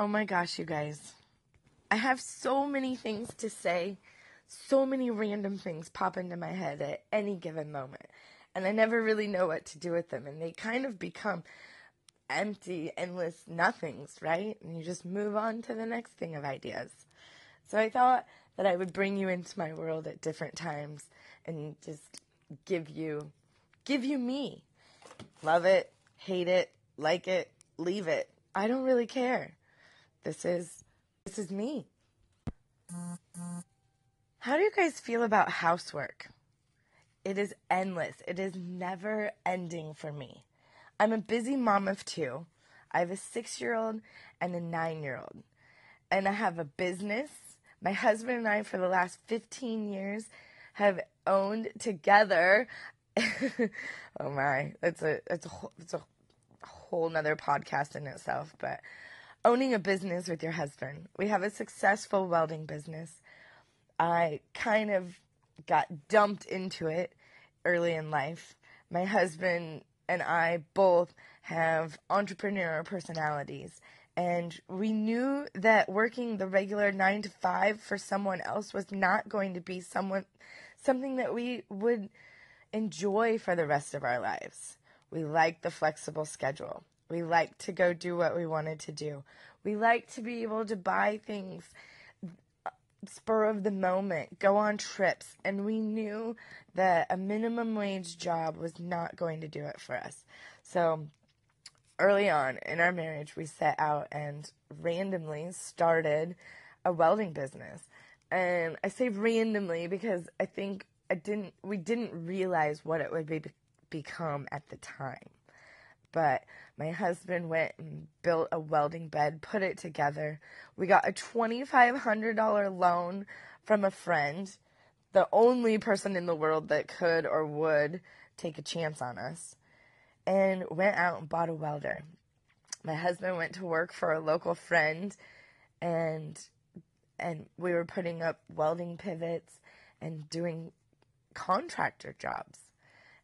Oh my gosh, you guys. I have so many things to say. So many random things pop into my head at any given moment. And I never really know what to do with them. And they kind of become empty, endless nothings, right? And you just move on to the next thing of ideas. So I thought that I would bring you into my world at different times and just give you give you me. Love it, hate it, like it, leave it. I don't really care. This is this is me. How do you guys feel about housework? It is endless. It is never ending for me. I'm a busy mom of two. I have a six year old and a nine year old. And I have a business. My husband and I, for the last 15 years, have owned together. oh my, that's a, that's a, it's a whole nother podcast in itself, but owning a business with your husband. We have a successful welding business. I kind of got dumped into it early in life. My husband and I both have entrepreneur personalities. And we knew that working the regular nine to five for someone else was not going to be someone something that we would enjoy for the rest of our lives. We like the flexible schedule. We like to go do what we wanted to do. We like to be able to buy things uh, spur of the moment, go on trips, and we knew that a minimum wage job was not going to do it for us. So early on in our marriage, we set out and randomly started a welding business. And I say randomly because I think I didn't we didn't realize what it would be become at the time. But my husband went and built a welding bed, put it together. We got a $2,500 loan from a friend, the only person in the world that could or would take a chance on us, and went out and bought a welder. My husband went to work for a local friend and and we were putting up welding pivots and doing contractor jobs.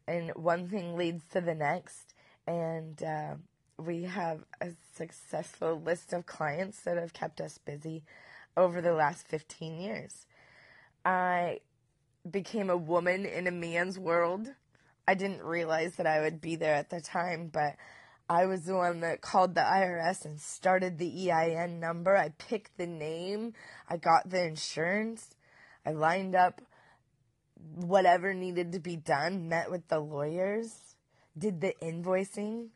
And one thing leads to the next and uh, we have a successful list of clients that have kept us busy over the last 15 years. I became a woman in a man's world. I didn't realize that I would be there at the time, but I was the one that called the IRS and started the EIN number. I picked the name. I got the insurance. I lined up whatever needed to be done, met with the lawyers did the invoicing,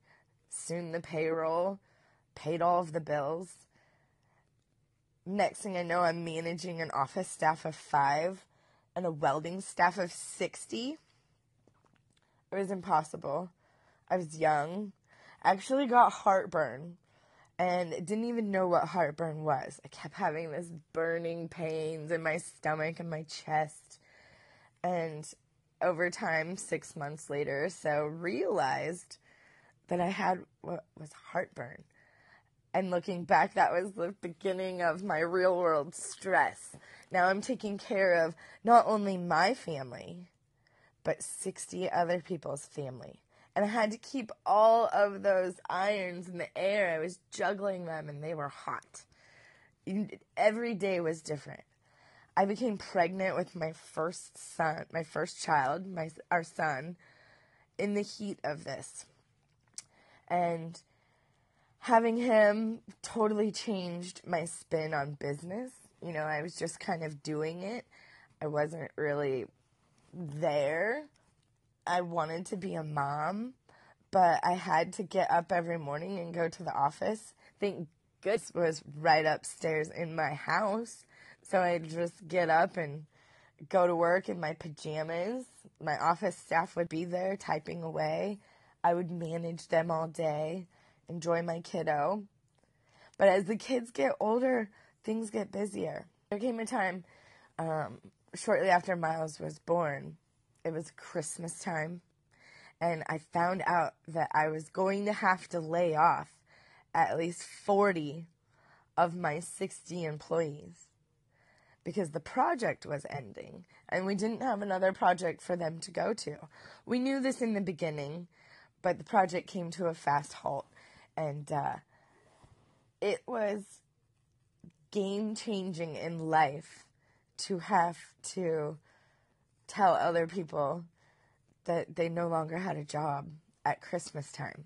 soon the payroll, paid all of the bills. Next thing I know, I'm managing an office staff of five and a welding staff of 60. It was impossible. I was young. I actually got heartburn and didn't even know what heartburn was. I kept having this burning pains in my stomach and my chest. And over time, six months later, so realized that I had what was heartburn. And looking back, that was the beginning of my real world stress. Now I'm taking care of not only my family, but 60 other people's family. And I had to keep all of those irons in the air. I was juggling them and they were hot. Every day was different. I became pregnant with my first son, my first child, my our son, in the heat of this. And having him totally changed my spin on business. You know, I was just kind of doing it. I wasn't really there. I wanted to be a mom, but I had to get up every morning and go to the office. Thank goodness was right upstairs in my house so I'd just get up and go to work in my pajamas. My office staff would be there typing away. I would manage them all day, enjoy my kiddo. But as the kids get older, things get busier. There came a time um, shortly after Miles was born, it was Christmas time, and I found out that I was going to have to lay off at least 40 of my 60 employees because the project was ending and we didn't have another project for them to go to. We knew this in the beginning, but the project came to a fast halt and uh, it was game changing in life to have to tell other people that they no longer had a job at Christmas time.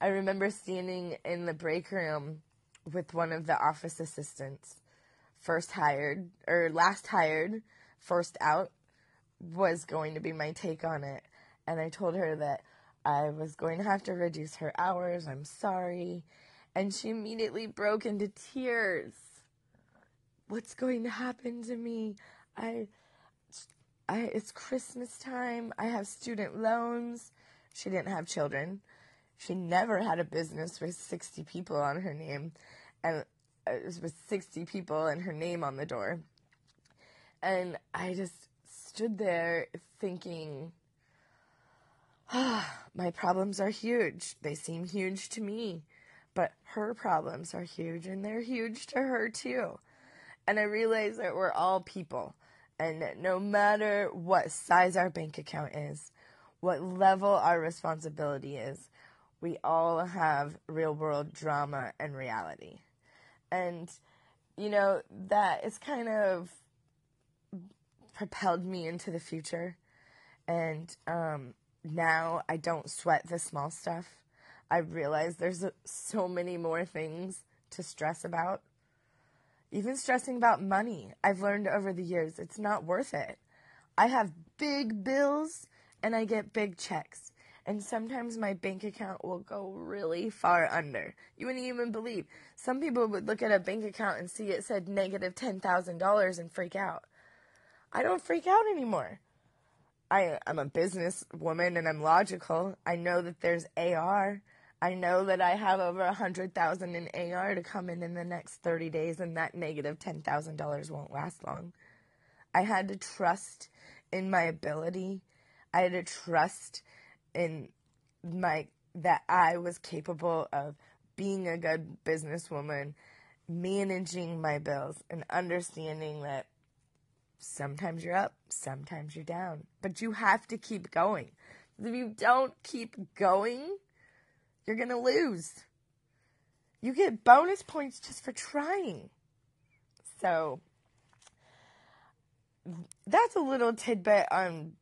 I remember standing in the break room with one of the office assistants, first hired or last hired, first out, was going to be my take on it. And I told her that I was going to have to reduce her hours. I'm sorry. And she immediately broke into tears. What's going to happen to me? I, I, it's Christmas time. I have student loans. She didn't have children. She never had a business with 60 people on her name. And it was with 60 people and her name on the door. And I just stood there thinking, ah, my problems are huge. They seem huge to me. But her problems are huge and they're huge to her too. And I realized that we're all people. And no matter what size our bank account is, what level our responsibility is, we all have real world drama and reality. And, you know, that is kind of propelled me into the future. And um, now I don't sweat the small stuff. I realize there's so many more things to stress about. Even stressing about money, I've learned over the years, it's not worth it. I have big bills and I get big checks. And sometimes my bank account will go really far under. You wouldn't even believe. Some people would look at a bank account and see it said negative $10,000 and freak out. I don't freak out anymore. I, I'm a business woman and I'm logical. I know that there's AR. I know that I have over a hundred thousand in AR to come in in the next 30 days and that negative $10,000 won't last long. I had to trust in my ability. I had to trust in my, that I was capable of being a good businesswoman, managing my bills and understanding that sometimes you're up, sometimes you're down, but you have to keep going. If you don't keep going, you're going to lose. You get bonus points just for trying. So that's a little tidbit on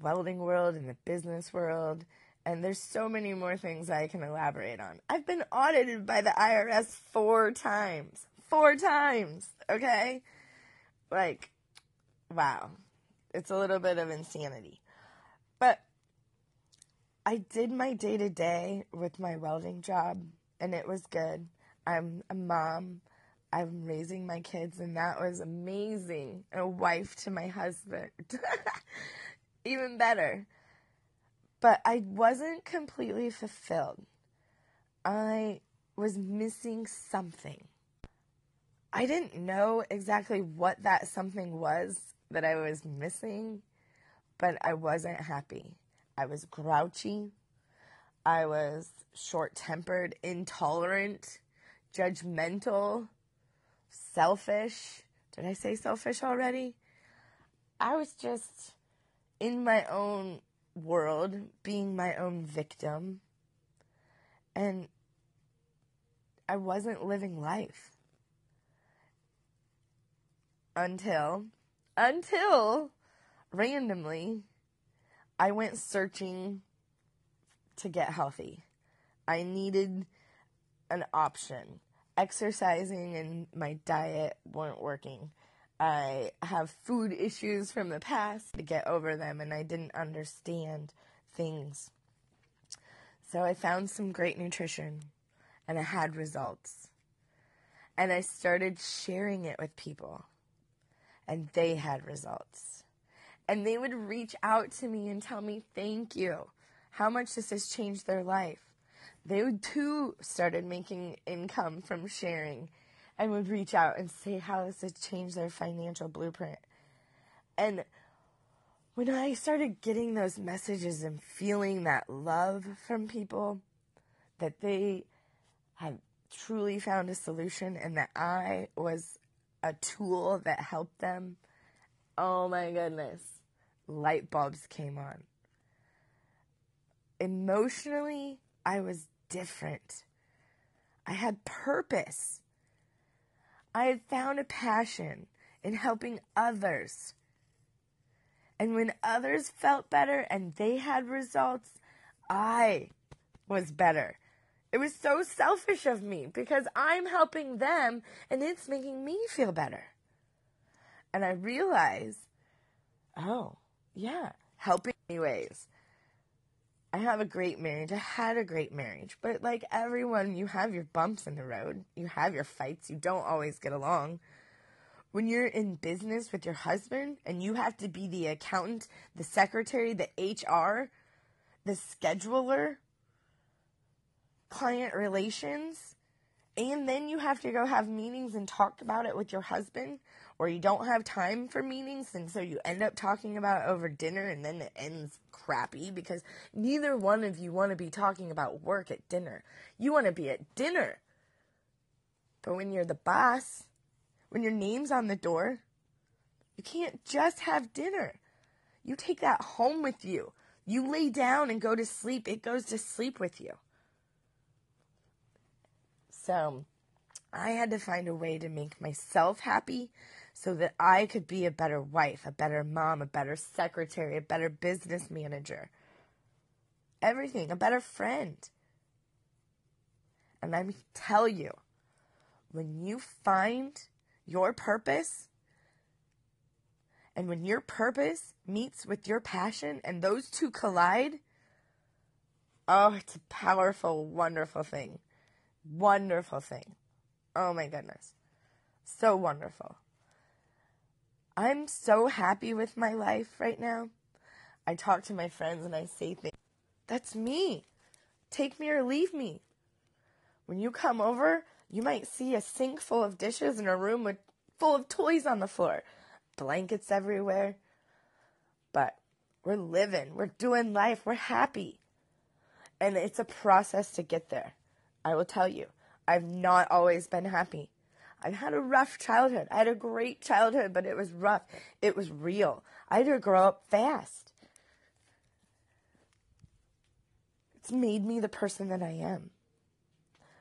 welding world and the business world. And there's so many more things I can elaborate on. I've been audited by the IRS four times. Four times. Okay? Like, wow. It's a little bit of insanity. But I did my day to day with my welding job, and it was good. I'm a mom. I'm raising my kids, and that was amazing. A wife to my husband. Even better. But I wasn't completely fulfilled. I was missing something. I didn't know exactly what that something was that I was missing, but I wasn't happy. I was grouchy. I was short tempered, intolerant, judgmental, selfish. Did I say selfish already? I was just in my own world, being my own victim. And I wasn't living life. Until until randomly I went searching to get healthy. I needed an option. Exercising and my diet weren't working. I have food issues from the past to get over them, and I didn't understand things. So I found some great nutrition and I had results. And I started sharing it with people and they had results. And they would reach out to me and tell me, thank you, how much this has changed their life. They too started making income from sharing and would reach out and say how this has changed their financial blueprint. And when I started getting those messages and feeling that love from people, that they had truly found a solution and that I was a tool that helped them, oh my goodness, light bulbs came on. Emotionally, I was different. I had purpose. I had found a passion in helping others. And when others felt better and they had results, I was better. It was so selfish of me because I'm helping them and it's making me feel better. And I realized, oh, yeah, helping anyways. I have a great marriage. I had a great marriage. But like everyone, you have your bumps in the road. You have your fights. You don't always get along. When you're in business with your husband and you have to be the accountant, the secretary, the HR, the scheduler, client relations, and then you have to go have meetings and talk about it with your husband, or you don't have time for meetings, and so you end up talking about it over dinner, and then it ends crappy because neither one of you want to be talking about work at dinner. You want to be at dinner. But when you're the boss, when your name's on the door, you can't just have dinner. You take that home with you. You lay down and go to sleep, it goes to sleep with you. So I had to find a way to make myself happy so that I could be a better wife, a better mom, a better secretary, a better business manager. Everything, a better friend. And I tell you, when you find your purpose, and when your purpose meets with your passion and those two collide, oh, it's a powerful, wonderful thing. Wonderful thing. Oh my goodness. So wonderful. I'm so happy with my life right now. I talk to my friends and I say things. That's me. Take me or leave me. When you come over, you might see a sink full of dishes and a room with full of toys on the floor, blankets everywhere. But we're living, we're doing life, we're happy. And it's a process to get there. I will tell you, I've not always been happy. I've had a rough childhood. I had a great childhood, but it was rough. It was real. I had to grow up fast. It's made me the person that I am.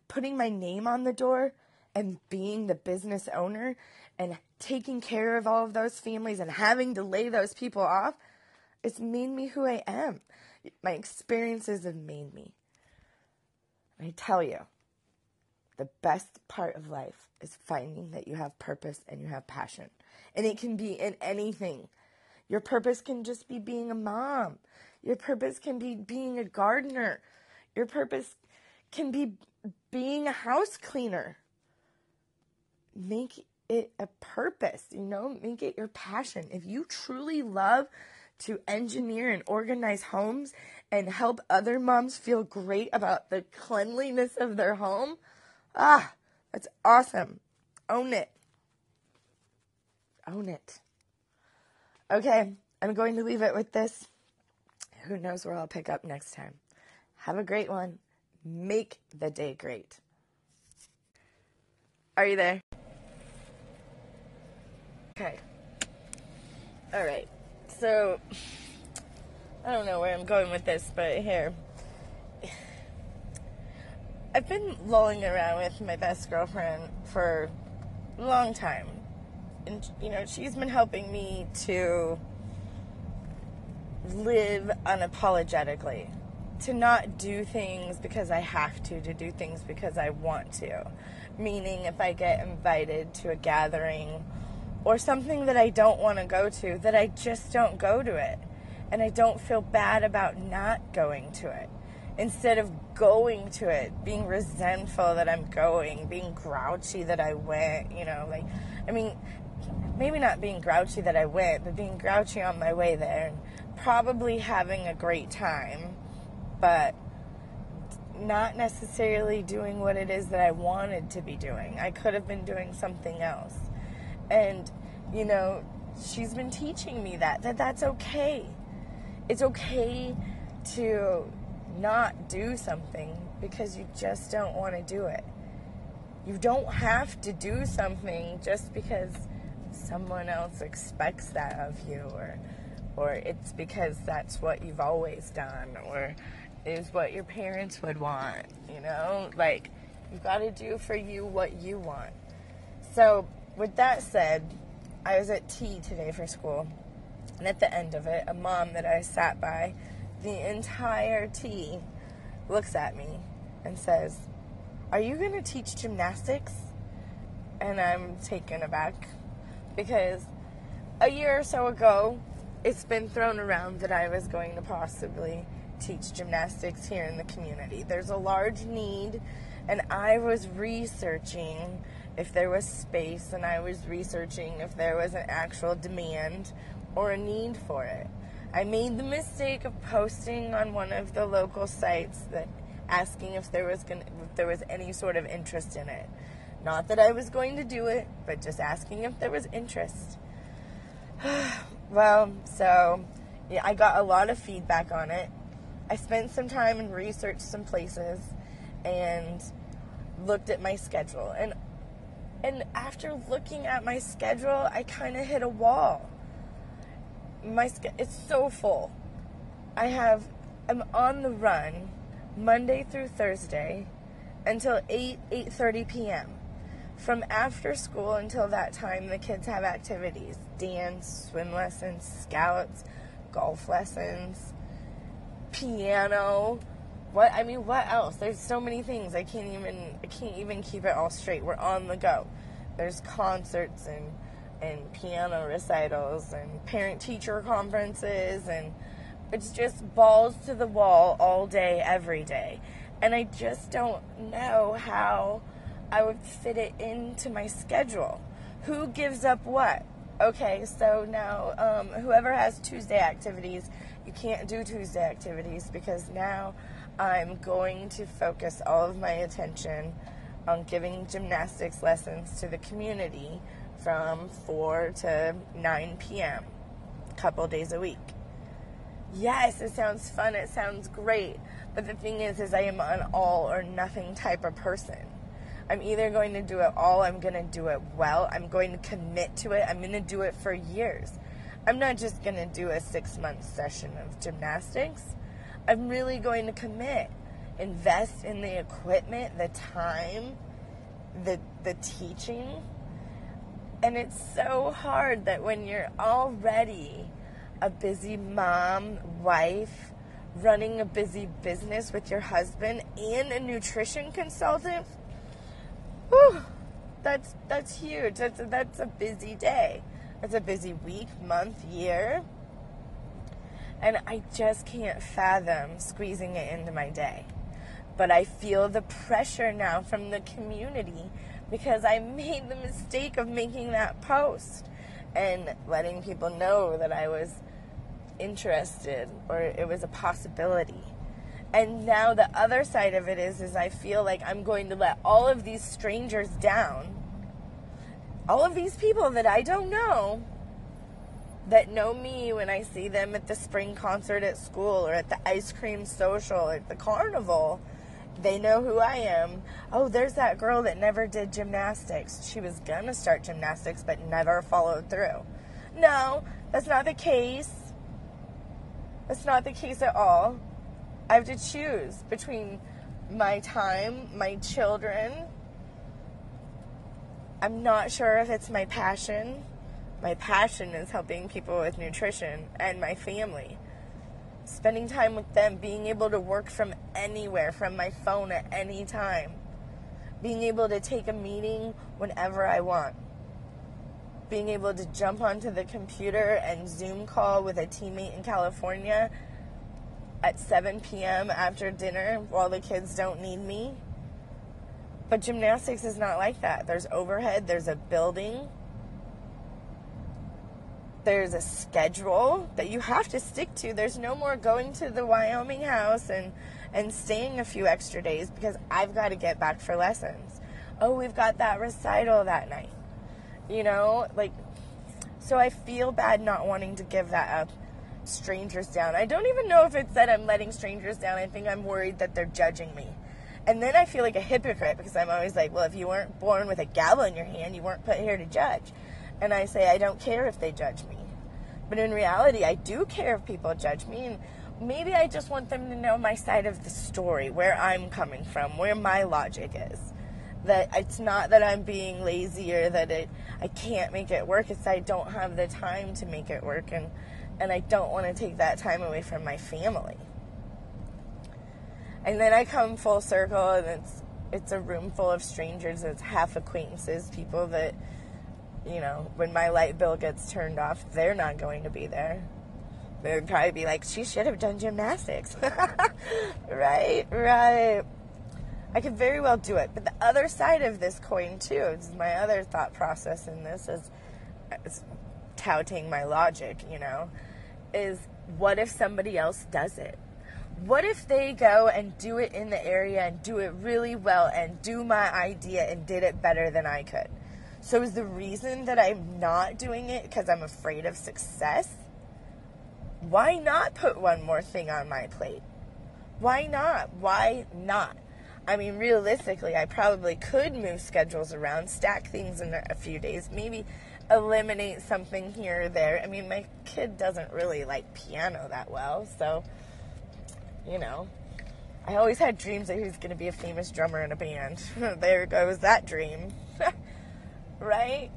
Putting my name on the door and being the business owner and taking care of all of those families and having to lay those people off, it's made me who I am. My experiences have made me. I tell you, the best part of life is finding that you have purpose and you have passion. And it can be in anything. Your purpose can just be being a mom. Your purpose can be being a gardener. Your purpose can be being a house cleaner. Make it a purpose, you know, make it your passion. If you truly love to engineer and organize homes and help other moms feel great about the cleanliness of their home, ah, that's awesome. Own it. Own it. Okay, I'm going to leave it with this. Who knows where I'll pick up next time. Have a great one. Make the day great. Are you there? Okay. All right. So, I don't know where I'm going with this, but here. I've been lolling around with my best girlfriend for a long time. And, you know, she's been helping me to live unapologetically. To not do things because I have to, to do things because I want to. Meaning, if I get invited to a gathering or something that I don't want to go to, that I just don't go to it. And I don't feel bad about not going to it. Instead of going to it, being resentful that I'm going, being grouchy that I went, you know, like, I mean, maybe not being grouchy that I went, but being grouchy on my way there and probably having a great time, but not necessarily doing what it is that I wanted to be doing. I could have been doing something else. And, you know, she's been teaching me that, that that's okay. It's okay to not do something because you just don't want to do it. You don't have to do something just because someone else expects that of you or or it's because that's what you've always done or is what your parents would want, you know? Like you've got to do for you what you want. So, with that said, I was at tea today for school, and at the end of it, a mom that I sat by the entire tea looks at me and says, Are you going to teach gymnastics? And I'm taken aback because a year or so ago, it's been thrown around that I was going to possibly teach gymnastics here in the community. There's a large need, and I was researching if there was space, and I was researching if there was an actual demand or a need for it. I made the mistake of posting on one of the local sites that asking if there was gonna, if there was any sort of interest in it. Not that I was going to do it, but just asking if there was interest. well, so yeah, I got a lot of feedback on it. I spent some time and researched some places and looked at my schedule. And and after looking at my schedule, I kind of hit a wall. My schedule it's so full. I have I'm on the run Monday through Thursday until 8 8:30 p.m. From after school until that time the kids have activities, dance, swim lessons, scouts, golf lessons, piano, what I mean, what else? There's so many things. I can't even I can't even keep it all straight. We're on the go. There's concerts and and piano recitals and parent teacher conferences and it's just balls to the wall all day every day. And I just don't know how I would fit it into my schedule. Who gives up what? Okay, so now um, whoever has Tuesday activities, you can't do Tuesday activities because now I'm going to focus all of my attention on giving gymnastics lessons to the community from 4 to 9 p.m. a couple days a week. Yes, it sounds fun, it sounds great, but the thing is is I am an all or nothing type of person. I'm either going to do it all, I'm going to do it well, I'm going to commit to it, I'm going to do it for years. I'm not just going to do a 6-month session of gymnastics. I'm really going to commit, invest in the equipment, the time, the the teaching. And it's so hard that when you're already a busy mom, wife, running a busy business with your husband and a nutrition consultant, whew, that's that's huge. That's a, that's a busy day. That's a busy week, month, year. And I just can't fathom squeezing it into my day. But I feel the pressure now from the community because I made the mistake of making that post and letting people know that I was interested or it was a possibility. And now the other side of it is is I feel like I'm going to let all of these strangers down. All of these people that I don't know that know me when I see them at the spring concert at school or at the ice cream social or at the carnival. They know who I am. Oh, there's that girl that never did gymnastics. She was gonna start gymnastics but never followed through. No, that's not the case. That's not the case at all. I have to choose between my time, my children. I'm not sure if it's my passion my passion is helping people with nutrition and my family. Spending time with them, being able to work from anywhere, from my phone at any time. Being able to take a meeting whenever I want. Being able to jump onto the computer and Zoom call with a teammate in California at 7 p.m. after dinner while the kids don't need me. But gymnastics is not like that. There's overhead, there's a building, there's a schedule that you have to stick to. There's no more going to the Wyoming house and and staying a few extra days because I've got to get back for lessons. Oh, we've got that recital that night. You know, like so I feel bad not wanting to give that up. Strangers down. I don't even know if it's that I'm letting strangers down. I think I'm worried that they're judging me. And then I feel like a hypocrite because I'm always like, well, if you weren't born with a gavel in your hand, you weren't put here to judge. And I say, I don't care if they judge me. But in reality, I do care if people judge me. And maybe I just want them to know my side of the story, where I'm coming from, where my logic is. that it's not that I'm being lazy or that it I can't make it work. It's I don't have the time to make it work and and I don't want to take that time away from my family. And then I come full circle and it's it's a room full of strangers, it's half acquaintances, people that you know, when my light bill gets turned off, they're not going to be there. They'd probably be like, she should have done gymnastics. right, right. I could very well do it. But the other side of this coin, too, is my other thought process in this is, is touting my logic, you know, is what if somebody else does it? What if they go and do it in the area and do it really well and do my idea and did it better than I could? So is the reason that I'm not doing it because I'm afraid of success? Why not put one more thing on my plate? Why not? Why not? I mean, realistically, I probably could move schedules around, stack things in a few days, maybe eliminate something here or there. I mean, my kid doesn't really like piano that well, so, you know, I always had dreams that he was going to be a famous drummer in a band. there goes that dream. right?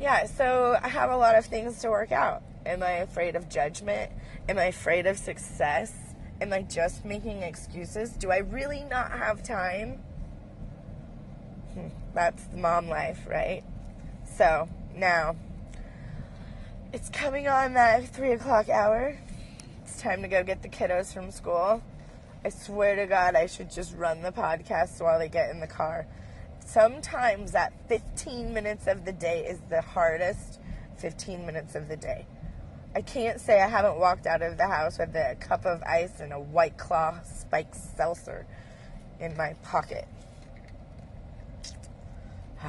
Yeah, so I have a lot of things to work out. Am I afraid of judgment? Am I afraid of success? Am I just making excuses? Do I really not have time? Hmm, that's the mom life, right? So now it's coming on that three o'clock hour. It's time to go get the kiddos from school. I swear to God, I should just run the podcast while they get in the car. Sometimes that 15 minutes of the day is the hardest 15 minutes of the day. I can't say I haven't walked out of the house with a cup of ice and a white claw spiked seltzer in my pocket.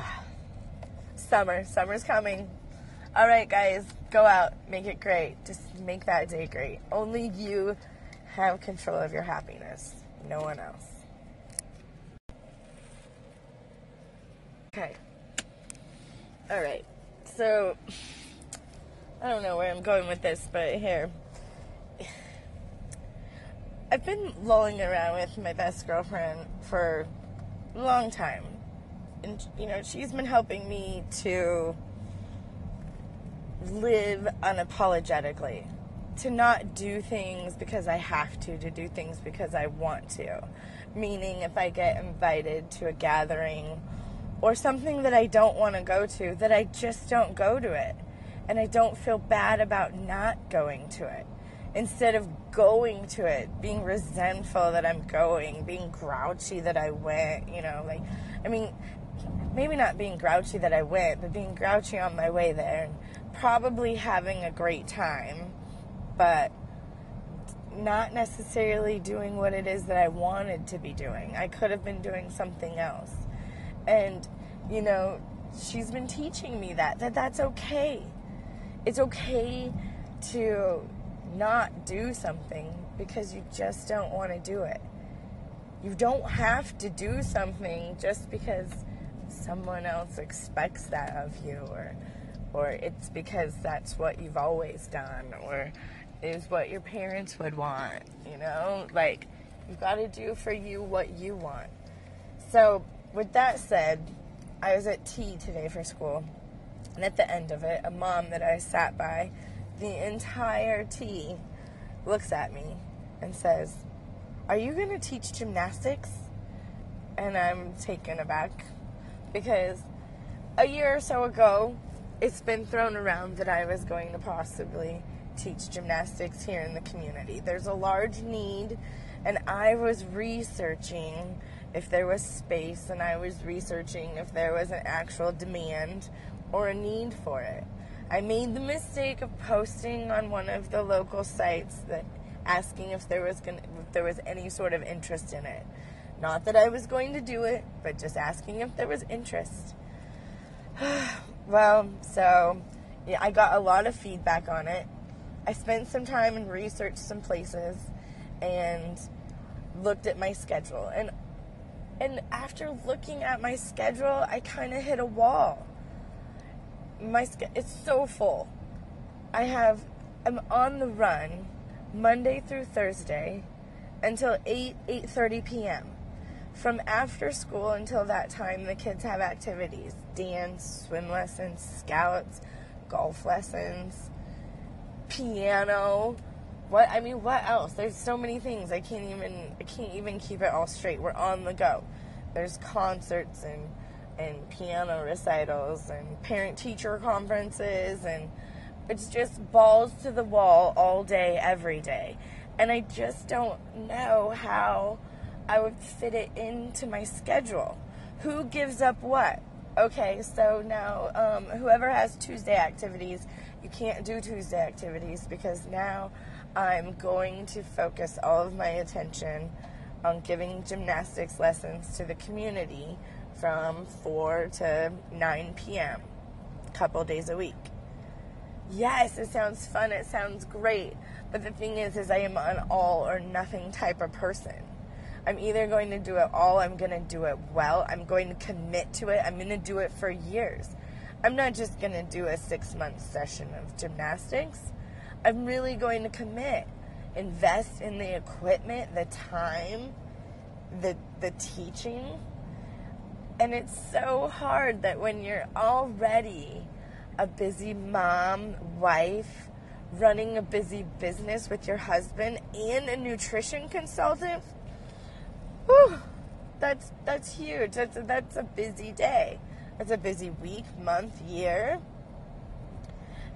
Summer. Summer's coming. All right, guys, go out. Make it great. Just make that day great. Only you have control of your happiness, no one else. Okay. All right. So. I don't know where I'm going with this, but here. I've been lolling around with my best girlfriend for a long time. And, you know, she's been helping me to live unapologetically. To not do things because I have to, to do things because I want to. Meaning, if I get invited to a gathering or something that I don't want to go to, that I just don't go to it and I don't feel bad about not going to it. Instead of going to it, being resentful that I'm going, being grouchy that I went, you know, like, I mean, maybe not being grouchy that I went, but being grouchy on my way there and probably having a great time, but not necessarily doing what it is that I wanted to be doing. I could have been doing something else. And, you know, she's been teaching me that, that that's okay it's okay to not do something because you just don't want to do it. You don't have to do something just because someone else expects that of you or or it's because that's what you've always done or is what your parents would want, you know? Like you've got to do for you what you want. So, with that said, I was at tea today for school and at the end of it, a mom that I sat by the entire tea looks at me and says, Are you going to teach gymnastics? And I'm taken aback because a year or so ago, it's been thrown around that I was going to possibly teach gymnastics here in the community. There's a large need, and I was researching if there was space, and I was researching if there was an actual demand or a need for it. I made the mistake of posting on one of the local sites that asking if there was gonna, if there was any sort of interest in it. Not that I was going to do it, but just asking if there was interest. well, so yeah, I got a lot of feedback on it. I spent some time and researched some places and looked at my schedule. And and after looking at my schedule, I kind of hit a wall my it's so full. I have I'm on the run Monday through Thursday until 8 8:30 p.m. from after school until that time, the kids have activities dance, swim lessons, scouts, golf lessons, piano. What I mean, what else? There's so many things. I can't even I can't even keep it all straight. We're on the go. There's concerts and and piano recitals and parent teacher conferences and it's just balls to the wall all day every day. And I just don't know how I would fit it into my schedule. Who gives up what? Okay, so now um, whoever has Tuesday activities, you can't do Tuesday activities because now I'm going to focus all of my attention on giving gymnastics lessons to the community from 4 to 9 p.m. a couple days a week. Yes, it sounds fun, it sounds great, but the thing is is I am an all or nothing type of person. I'm either going to do it all, I'm going to do it well, I'm going to commit to it, I'm going to do it for years. I'm not just going to do a 6-month session of gymnastics. I'm really going to commit, invest in the equipment, the time, the the teaching. And it's so hard that when you're already a busy mom, wife, running a busy business with your husband and a nutrition consultant, whew, that's that's huge. That's that's a busy day. That's a busy week, month, year.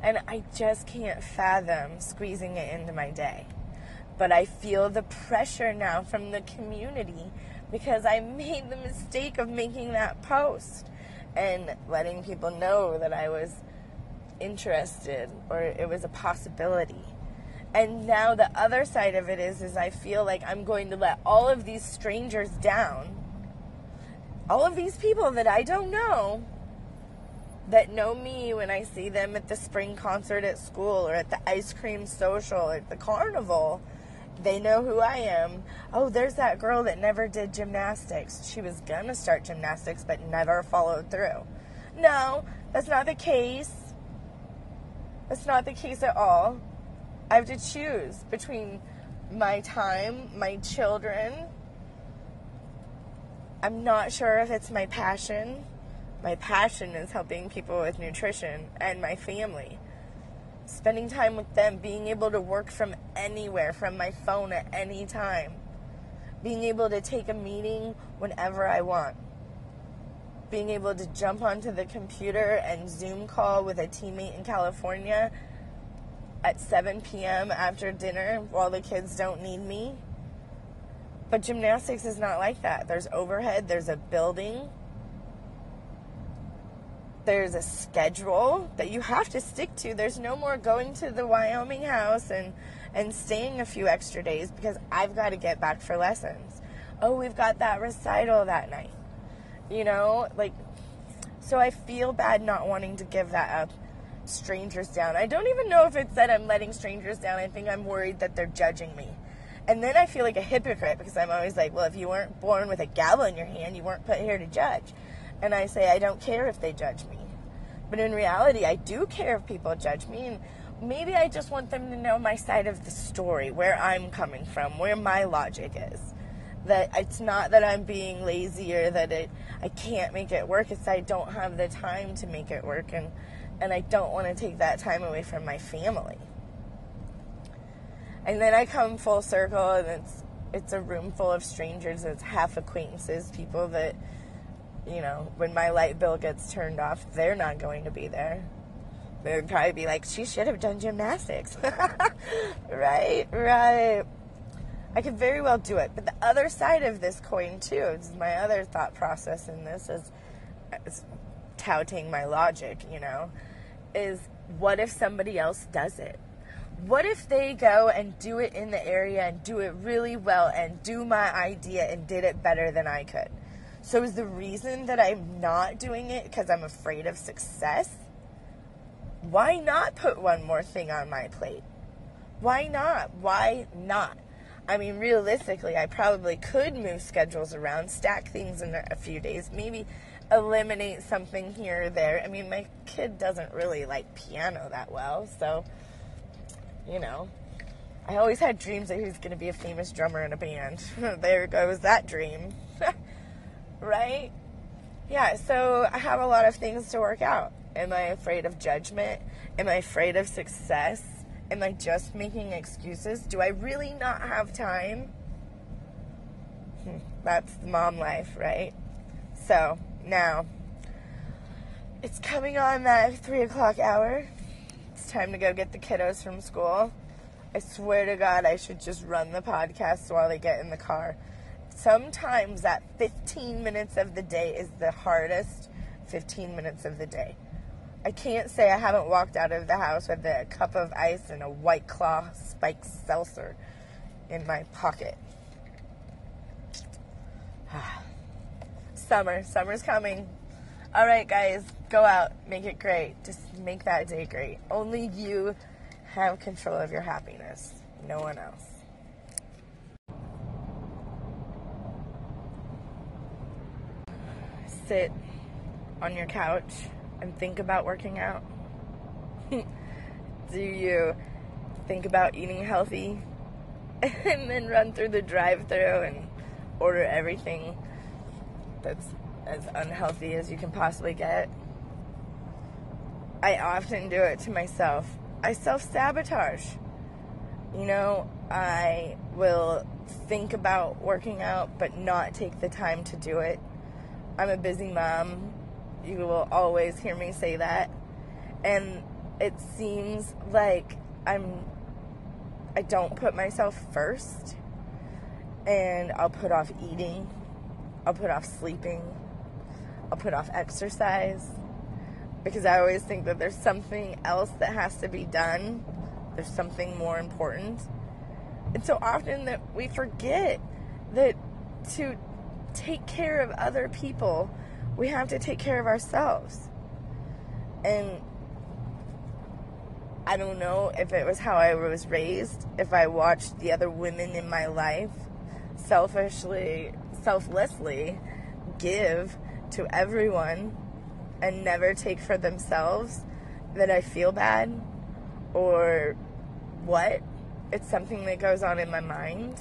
And I just can't fathom squeezing it into my day. But I feel the pressure now from the community because I made the mistake of making that post and letting people know that I was interested or it was a possibility. And now the other side of it is is I feel like I'm going to let all of these strangers down. All of these people that I don't know that know me when I see them at the spring concert at school or at the ice cream social or at the carnival. They know who I am. Oh, there's that girl that never did gymnastics. She was gonna start gymnastics but never followed through. No, that's not the case. That's not the case at all. I have to choose between my time, my children. I'm not sure if it's my passion. My passion is helping people with nutrition and my family. Spending time with them, being able to work from anywhere, from my phone at any time. Being able to take a meeting whenever I want. Being able to jump onto the computer and Zoom call with a teammate in California at 7 p.m. after dinner while the kids don't need me. But gymnastics is not like that. There's overhead, there's a building, there's a schedule that you have to stick to. There's no more going to the Wyoming house and, and staying a few extra days because I've got to get back for lessons. Oh, we've got that recital that night. You know, like, so I feel bad not wanting to give that up strangers down. I don't even know if it's that I'm letting strangers down. I think I'm worried that they're judging me. And then I feel like a hypocrite because I'm always like, well, if you weren't born with a gavel in your hand, you weren't put here to judge. And I say, I don't care if they judge me. But in reality, I do care if people judge me. And maybe I just want them to know my side of the story, where I'm coming from, where my logic is. That it's not that I'm being lazy or that it I can't make it work. It's I don't have the time to make it work and and I don't want to take that time away from my family. And then I come full circle, and it's it's a room full of strangers. It's half acquaintances, people that you know, when my light bill gets turned off, they're not going to be there. They would probably be like, she should have done gymnastics. right, right. I could very well do it. But the other side of this coin, too, is my other thought process in this is, is touting my logic, you know, is what if somebody else does it? What if they go and do it in the area and do it really well and do my idea and did it better than I could? So is the reason that I'm not doing it because I'm afraid of success? Why not put one more thing on my plate? Why not? Why not? I mean, realistically, I probably could move schedules around, stack things in a few days, maybe eliminate something here or there. I mean, my kid doesn't really like piano that well, so, you know, I always had dreams that he was going to be a famous drummer in a band. there goes that dream. Right? Yeah, so I have a lot of things to work out. Am I afraid of judgment? Am I afraid of success? Am I just making excuses? Do I really not have time? Hmm, that's the mom life, right? So now it's coming on that three o'clock hour. It's time to go get the kiddos from school. I swear to God, I should just run the podcast while they get in the car. Sometimes that 15 minutes of the day is the hardest 15 minutes of the day. I can't say I haven't walked out of the house with a cup of ice and a white claw spiked seltzer in my pocket. Summer. Summer's coming. All right, guys, go out. Make it great. Just make that day great. Only you have control of your happiness, no one else. Sit on your couch and think about working out? Do you think about eating healthy and then run through the drive through and order everything that's as unhealthy as you can possibly get? I often do it to myself. I self sabotage. You know, I will think about working out but not take the time to do it. I'm a busy mom you will always hear me say that. And it seems like I'm I don't put myself first. And I'll put off eating. I'll put off sleeping. I'll put off exercise because I always think that there's something else that has to be done. There's something more important. And so often that we forget that to take care of other people we have to take care of ourselves. And I don't know if it was how I was raised, if I watched the other women in my life selfishly, selflessly give to everyone and never take for themselves, that I feel bad or what. It's something that goes on in my mind.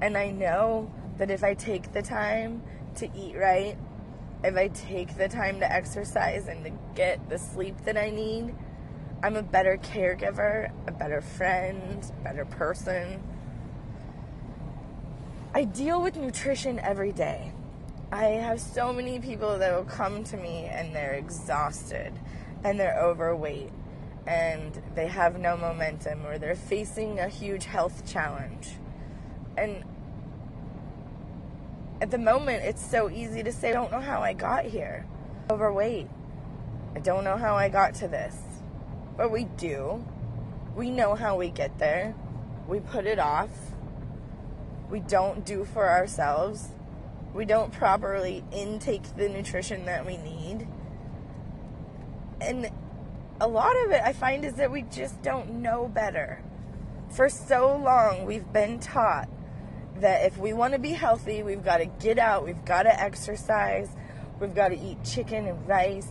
And I know that if I take the time to eat right, if I take the time to exercise and to get the sleep that I need, I'm a better caregiver, a better friend, better person. I deal with nutrition every day. I have so many people that will come to me and they're exhausted and they're overweight and they have no momentum or they're facing a huge health challenge. And at the moment, it's so easy to say, I don't know how I got here. Overweight. I don't know how I got to this. But we do. We know how we get there. We put it off. We don't do for ourselves. We don't properly intake the nutrition that we need. And a lot of it I find is that we just don't know better. For so long, we've been taught that if we want to be healthy, we've got to get out, we've got to exercise, we've got to eat chicken and rice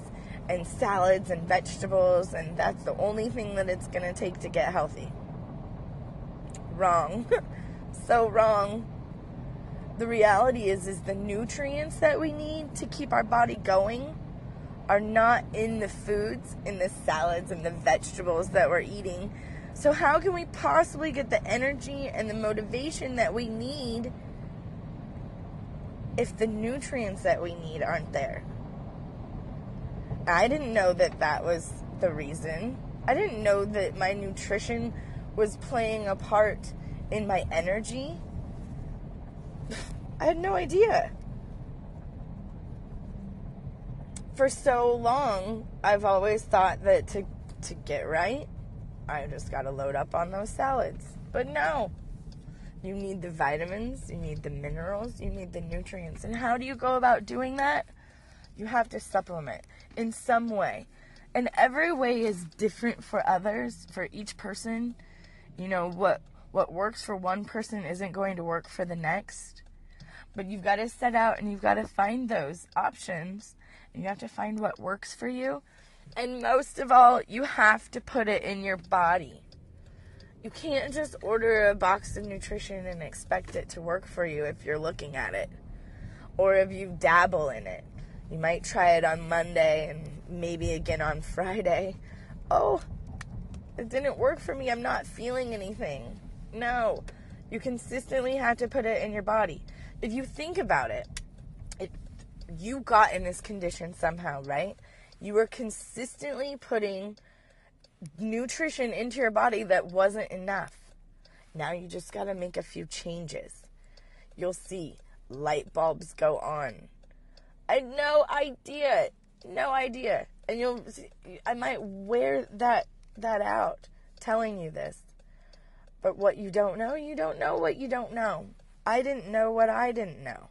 and salads and vegetables, and that's the only thing that it's going to take to get healthy. Wrong. so wrong. The reality is is the nutrients that we need to keep our body going are not in the foods, in the salads and the vegetables that we're eating so, how can we possibly get the energy and the motivation that we need if the nutrients that we need aren't there? I didn't know that that was the reason. I didn't know that my nutrition was playing a part in my energy. I had no idea. For so long, I've always thought that to to get right, I just got to load up on those salads. But no. You need the vitamins, you need the minerals, you need the nutrients. And how do you go about doing that? You have to supplement in some way. And every way is different for others, for each person. You know, what what works for one person isn't going to work for the next. But you've got to set out and you've got to find those options. And you have to find what works for you and most of all, you have to put it in your body. You can't just order a box of nutrition and expect it to work for you if you're looking at it. or if you dabble in it. You might try it on Monday and maybe again on Friday. Oh, it didn't work for me. I'm not feeling anything. No, you consistently have to put it in your body. If you think about it, it you got in this condition somehow, right? You were consistently putting nutrition into your body that wasn't enough. Now you just got to make a few changes. You'll see light bulbs go on. I had no idea. No idea. And you'll see, I might wear that that out telling you this. But what you don't know, you don't know what you don't know. I didn't know what I didn't know.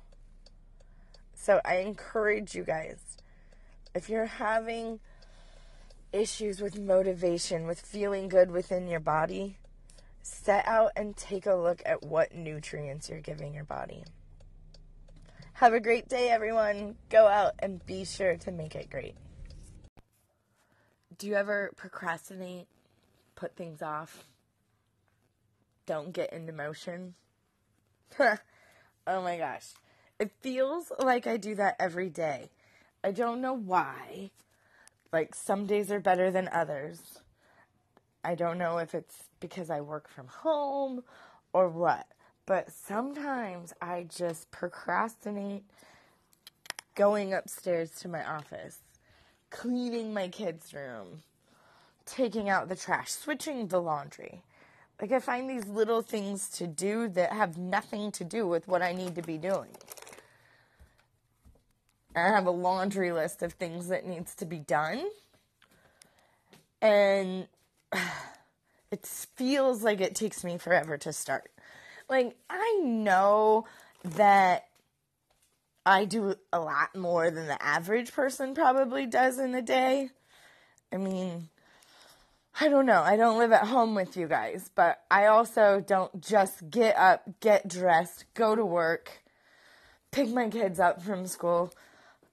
So I encourage you guys if you're having issues with motivation, with feeling good within your body, set out and take a look at what nutrients you're giving your body. Have a great day, everyone. Go out and be sure to make it great. Do you ever procrastinate, put things off, don't get into motion? oh my gosh. It feels like I do that every day. I don't know why. Like, some days are better than others. I don't know if it's because I work from home or what, but sometimes I just procrastinate going upstairs to my office, cleaning my kids' room, taking out the trash, switching the laundry. Like, I find these little things to do that have nothing to do with what I need to be doing. I have a laundry list of things that needs to be done. And it feels like it takes me forever to start. Like, I know that I do a lot more than the average person probably does in a day. I mean, I don't know. I don't live at home with you guys, but I also don't just get up, get dressed, go to work, pick my kids up from school,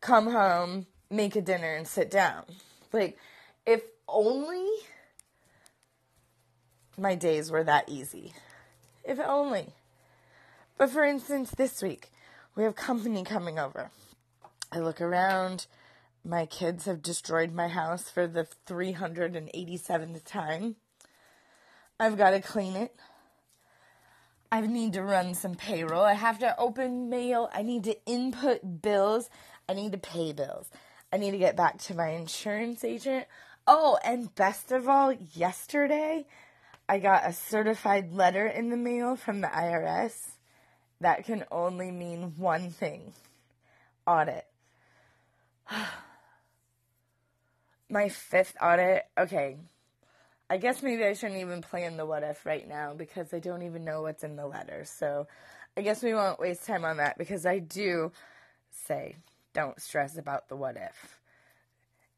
come home, make a dinner, and sit down. Like, if only my days were that easy. If only. But for instance, this week, we have company coming over. I look around. My kids have destroyed my house for the 387th time. I've got to clean it. I need to run some payroll. I have to open mail. I need to input bills. I need to pay bills. I need to get back to my insurance agent. Oh, and best of all, yesterday I got a certified letter in the mail from the IRS that can only mean one thing audit. my fifth audit. Okay. I guess maybe I shouldn't even plan the what if right now because I don't even know what's in the letter. So I guess we won't waste time on that because I do say don't stress about the what if.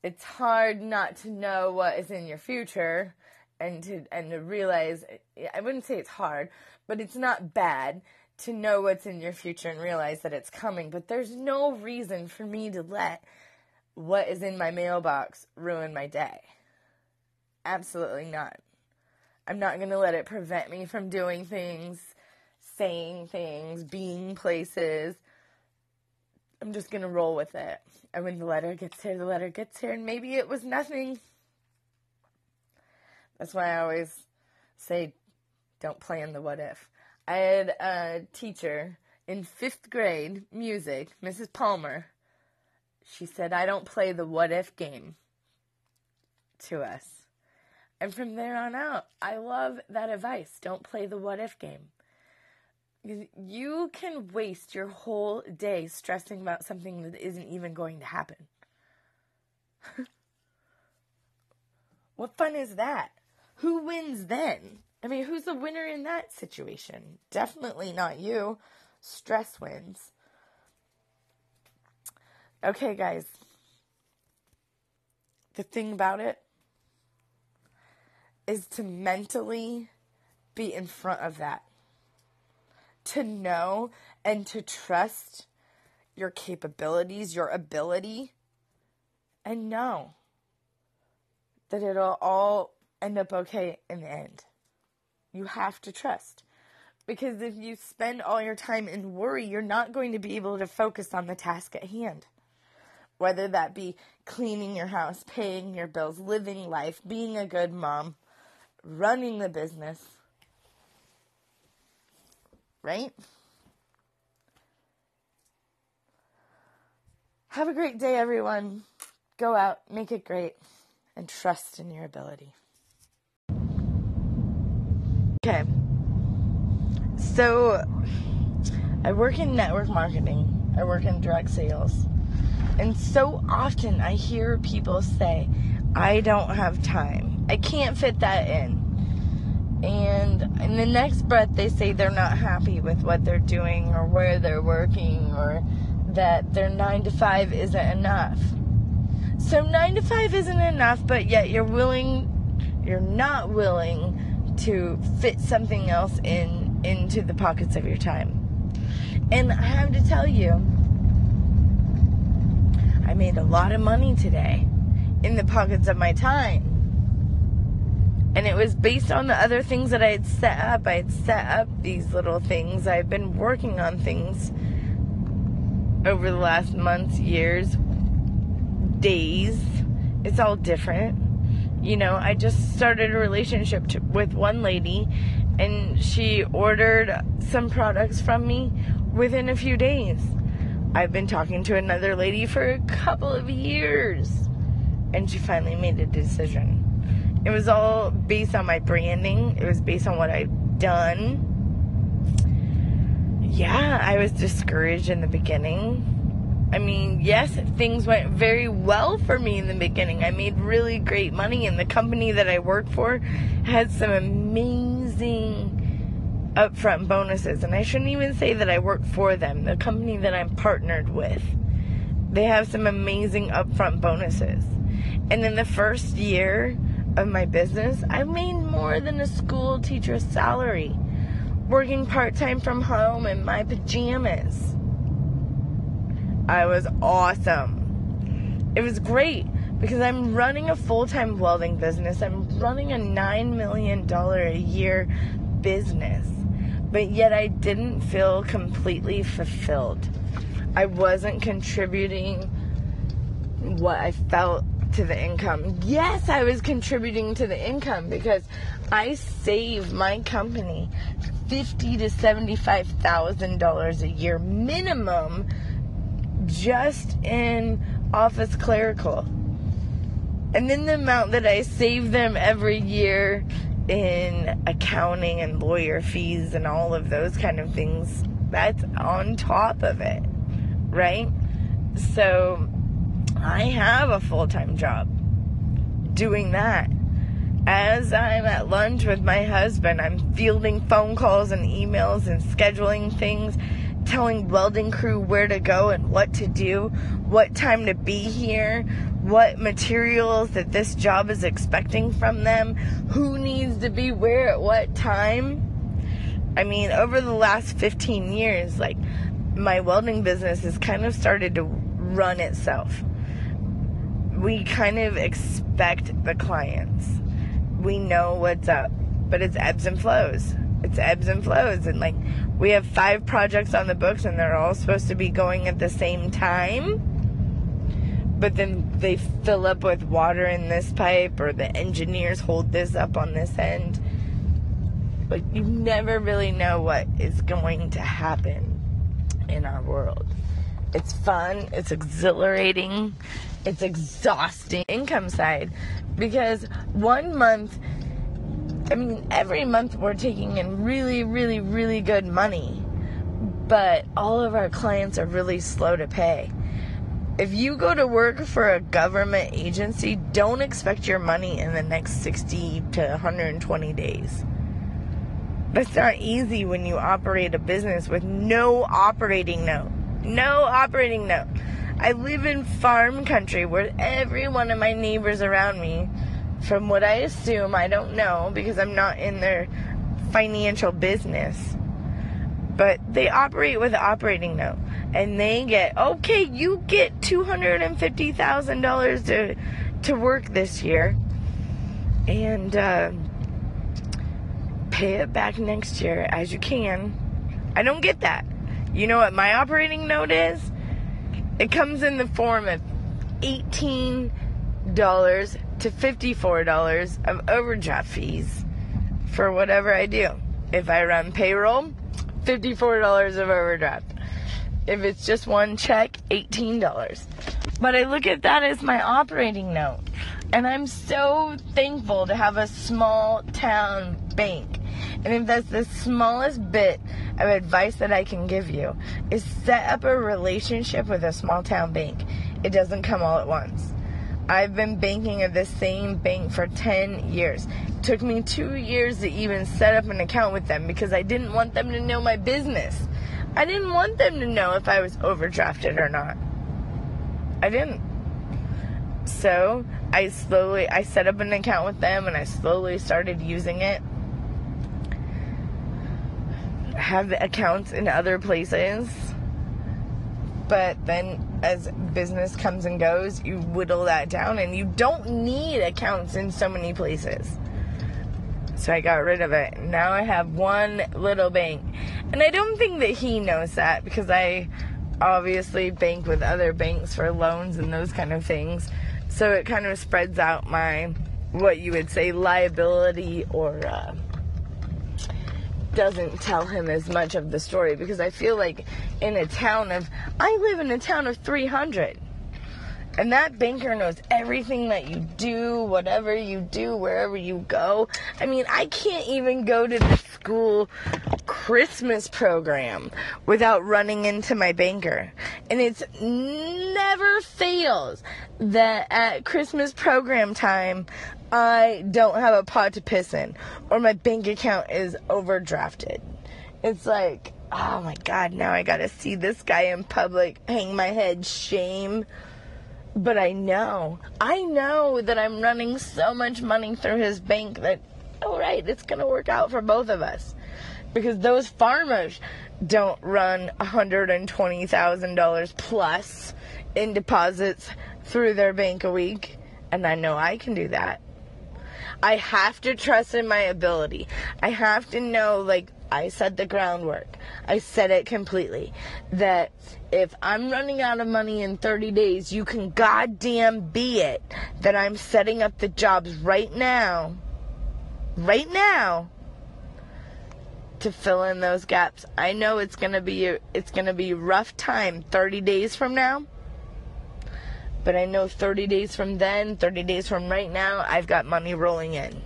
It's hard not to know what is in your future and to and to realize I wouldn't say it's hard, but it's not bad to know what's in your future and realize that it's coming, but there's no reason for me to let what is in my mailbox ruin my day. Absolutely not. I'm not going to let it prevent me from doing things, saying things, being places. I'm just to roll with it. And when the letter gets here, the letter gets here, and maybe it was nothing. That's why I always say don't plan the what if. I had a teacher in fifth grade music, Mrs. Palmer. She said, I don't play the what if game to us. And from there on out, I love that advice. Don't play the what if game. You can waste your whole day stressing about something that isn't even going to happen. what fun is that? Who wins then? I mean, who's the winner in that situation? Definitely not you. Stress wins. Okay, guys. The thing about it is to mentally be in front of that. To know and to trust your capabilities, your ability, and know that it'll all end up okay in the end. You have to trust. Because if you spend all your time in worry, you're not going to be able to focus on the task at hand. Whether that be cleaning your house, paying your bills, living life, being a good mom, running the business. Right? Have a great day, everyone. Go out, make it great, and trust in your ability. Okay. So, I work in network marketing, I work in direct sales. And so often I hear people say, I don't have time. I can't fit that in. And in the next breath, they say they're not happy with what they're doing or where they're working or that their nine to five isn't enough. So, nine to five isn't enough, but yet you're willing, you're not willing to fit something else in into the pockets of your time. And I have to tell you, I made a lot of money today in the pockets of my time. And it was based on the other things that I had set up. I had set up these little things. I've been working on things over the last months, years, days. It's all different. You know, I just started a relationship to, with one lady and she ordered some products from me within a few days. I've been talking to another lady for a couple of years and she finally made a decision. It was all based on my branding, it was based on what I've done. Yeah, I was discouraged in the beginning. I mean, yes, things went very well for me in the beginning. I made really great money, and the company that I worked for had some amazing upfront bonuses. And I shouldn't even say that I work for them, the company that I'm partnered with. They have some amazing upfront bonuses. And in the first year of my business, I made more than a school teacher's salary working part time from home in my pajamas. I was awesome. It was great because I'm running a full time welding business. I'm running a $9 million a year business. But yet I didn't feel completely fulfilled. I wasn't contributing what I felt to the income. Yes, I was contributing to the income because I save my company fifty to seventy-five thousand dollars a year minimum just in office clerical. And then the amount that I save them every year in accounting and lawyer fees and all of those kind of things, that's on top of it, right? So I have a full time job doing that. As I'm at lunch with my husband, I'm fielding phone calls and emails and scheduling things telling welding crew where to go and what to do, what time to be here, what materials that this job is expecting from them, who needs to be where at what time. I mean, over the last 15 years, like my welding business has kind of started to run itself. We kind of expect the clients. We know what's up, but it's ebbs and flows. It's ebbs and flows and like we have five projects on the books and they're all supposed to be going at the same time. But then they fill up with water in this pipe or the engineers hold this up on this end. But you never really know what is going to happen in our world. It's fun, it's exhilarating, it's exhausting. Income side because one month I mean, every month we're taking in really, really, really good money, but all of our clients are really slow to pay. If you go to work for a government agency, don't expect your money in the next 60 to 120 days. That's not easy when you operate a business with no operating note. No operating note. I live in farm country where every one of my neighbors around me from what I assume, I don't know because I'm not in their financial business. But they operate with operating note and they get okay, you get $250,000 to to work this year. And uh, pay it back next year as you can. I don't get that. You know what my operating note is? It comes in the form of $18 to $54 of overdraft fees for whatever I do. If I run payroll, $54 of overdraft. If it's just one check, $18. But I look at that as my operating note. And I'm so thankful to have a small town bank. And if that's the smallest bit of advice that I can give you, is set up a relationship with a small town bank. It doesn't come all at once. I've been banking at the same bank for 10 years. It took me two years to even set up an account with them because I didn't want them to know my business. I didn't want them to know if I was overdrafted or not. I didn't. So I slowly I set up an account with them and I slowly started using it. Have accounts in other places. But then as business comes and goes, you whittle that down and you don't need accounts in so many places. So I got rid of it. Now I have one little bank. And I don't think that he knows that because I obviously bank with other banks for loans and those kind of things. So it kind of spreads out my, what you would say, liability or uh, doesn't tell him as much of the story because I feel like in a town of, I live in a town of 300. And that banker knows everything that you do, whatever you do, wherever you go. I mean, I can't even go to the school Christmas program without running into my banker. And it's never fails that at Christmas program time, I don't have a pot to piss in or my bank account is overdrafted. It's like, oh my god, now I gotta see this guy in public, hang my head, shame. But I know, I know that I'm running so much money through his bank that, all right, it's to work out for both of us. Because those farmers don't run $120,000 plus in deposits through their bank a week. And I know I can do that. I have to trust in my ability. I have to know, like, I set the groundwork. I set it completely. That if I'm running out of money in 30 days, you can goddamn be it that I'm setting up the jobs right now, right now, to fill in those gaps. I know it's gonna be it's gonna be rough time 30 days from now. But I know 30 days from then, 30 days from right now, I've got money rolling in.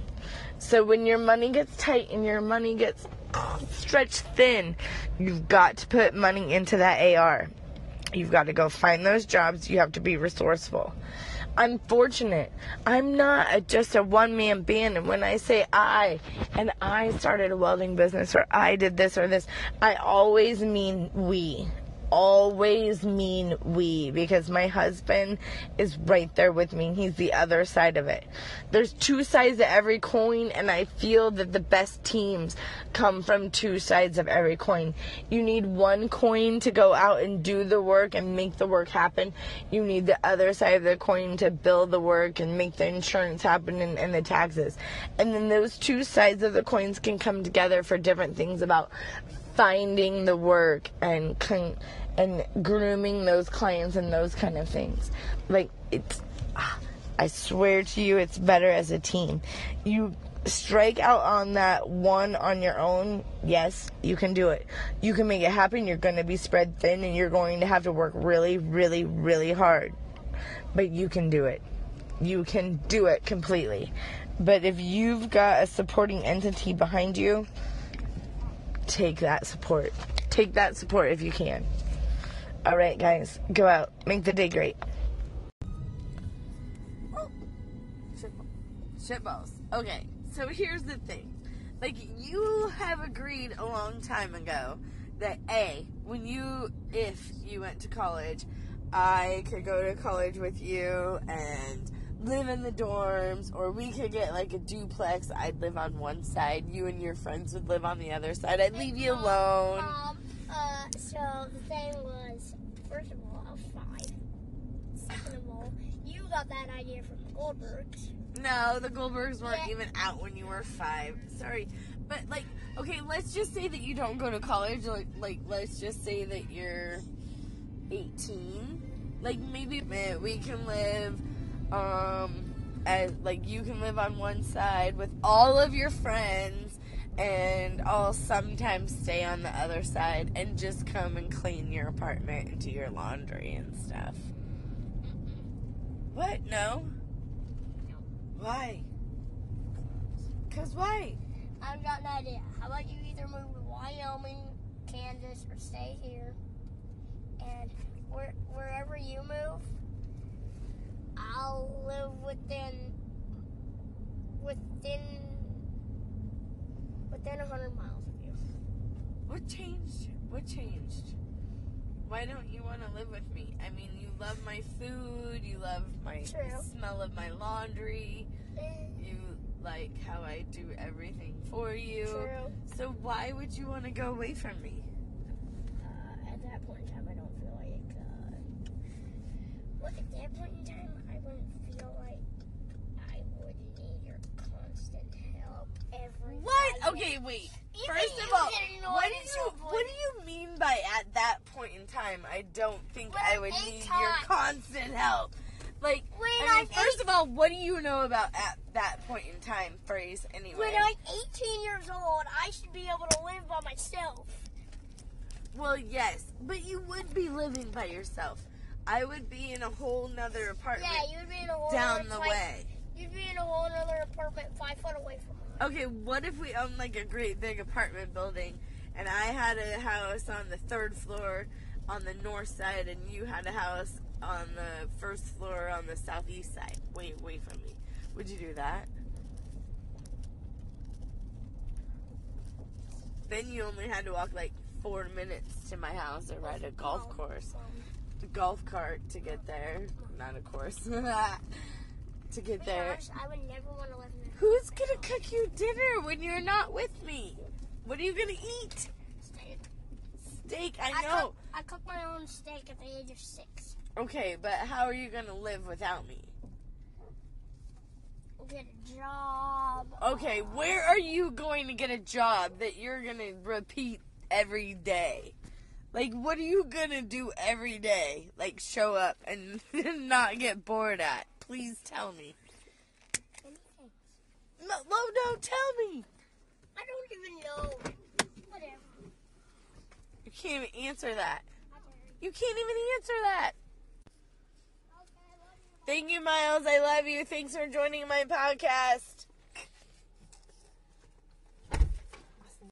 So when your money gets tight and your money gets stretched thin, you've got to put money into that AR. You've got to go find those jobs. You have to be resourceful. I'm fortunate. I'm not a, just a one man band. And when I say I, and I started a welding business, or I did this or this, I always mean we always mean we because my husband is right there with me. He's the other side of it. There's two sides to every coin, and I feel that the best teams come from two sides of every coin. You need one coin to go out and do the work and make the work happen. You need the other side of the coin to build the work and make the insurance happen and, and the taxes. And then those two sides of the coins can come together for different things about finding the work and con- and grooming those clients and those kind of things. Like it's ah, I swear to you it's better as a team. You strike out on that one on your own, yes, you can do it. You can make it happen. You're going to be spread thin and you're going to have to work really, really, really hard. But you can do it. You can do it completely. But if you've got a supporting entity behind you, take that support. Take that support if you can. All right, guys, go out. Make the day great. Oh, shitballs. Okay, so here's the thing. Like, you have agreed a long time ago that A, when you, if you went to college, I could go to college with you and live in the dorms, or we could get like a duplex. I'd live on one side, you and your friends would live on the other side. I'd leave you alone. Um, uh, so the thing was, first of all, I was five. Second of all, you got that idea from the Goldbergs. No, the Goldbergs weren't Yeah. even out when you were five. Sorry. But, like, okay, let's just say that you don't go to college. Like, like let's just say that you're 18. Like, maybe we can live, um, as, like, you can live on one side with all of your friends, and I'll sometimes stay on the other side and just come and clean your apartment and do your laundry and stuff. What? No? Why? Cause why? I've got an idea. How about you either move to Wyoming, Kansas, or stay here? And where, wherever you move, I'll live within within within a hundred miles of you. What changed? What changed? Why don't you want to live with me? I mean, you love my food. You love my True. smell of my laundry. You like how I do everything for you. True. So why would you want to go away from me? Uh, at that point in time, I don't feel like. Uh, look, at that point in time, I wouldn't feel like I would need your constant help every. What? Okay, wait. First of all, what at did you what do you mean by at that point in time? I don't think I would need your constant help. Like, When I mean, I'm first of all, what do you know about at that point in time phrase anyway? When I'm 18 years old, I should be able to live by myself. well, yes, but you would be living by yourself. I would be in a whole nother apartment Yeah, you'd be in a whole down the five- way. You'd be in a whole other apartment five foot away from me. Okay, what if we owned like a great big apartment building and I had a house on the third floor on the north side and you had a house on the first floor on the southeast side, way away from me? Would you do that? Then you only had to walk like four minutes to my house or ride a golf Um, course, a golf cart to get there. Not a course. to get there. I would never want to live Who's gonna cook you dinner when you're not with me? What are you gonna eat? Steak. Steak, I I know. cook, I cook my own steak at the age of six. Okay, but how are you gonna live without me? Get a job. Okay, where are you going to get a job that you're gonna repeat every day? Like, what are you gonna do every day? Like, show up and not get bored at? Please tell me. No, no, tell me. I don't even know. Whatever. You can't even answer that. You can't even answer that. Okay, you. Thank you, Miles. I love you. Thanks for joining my podcast.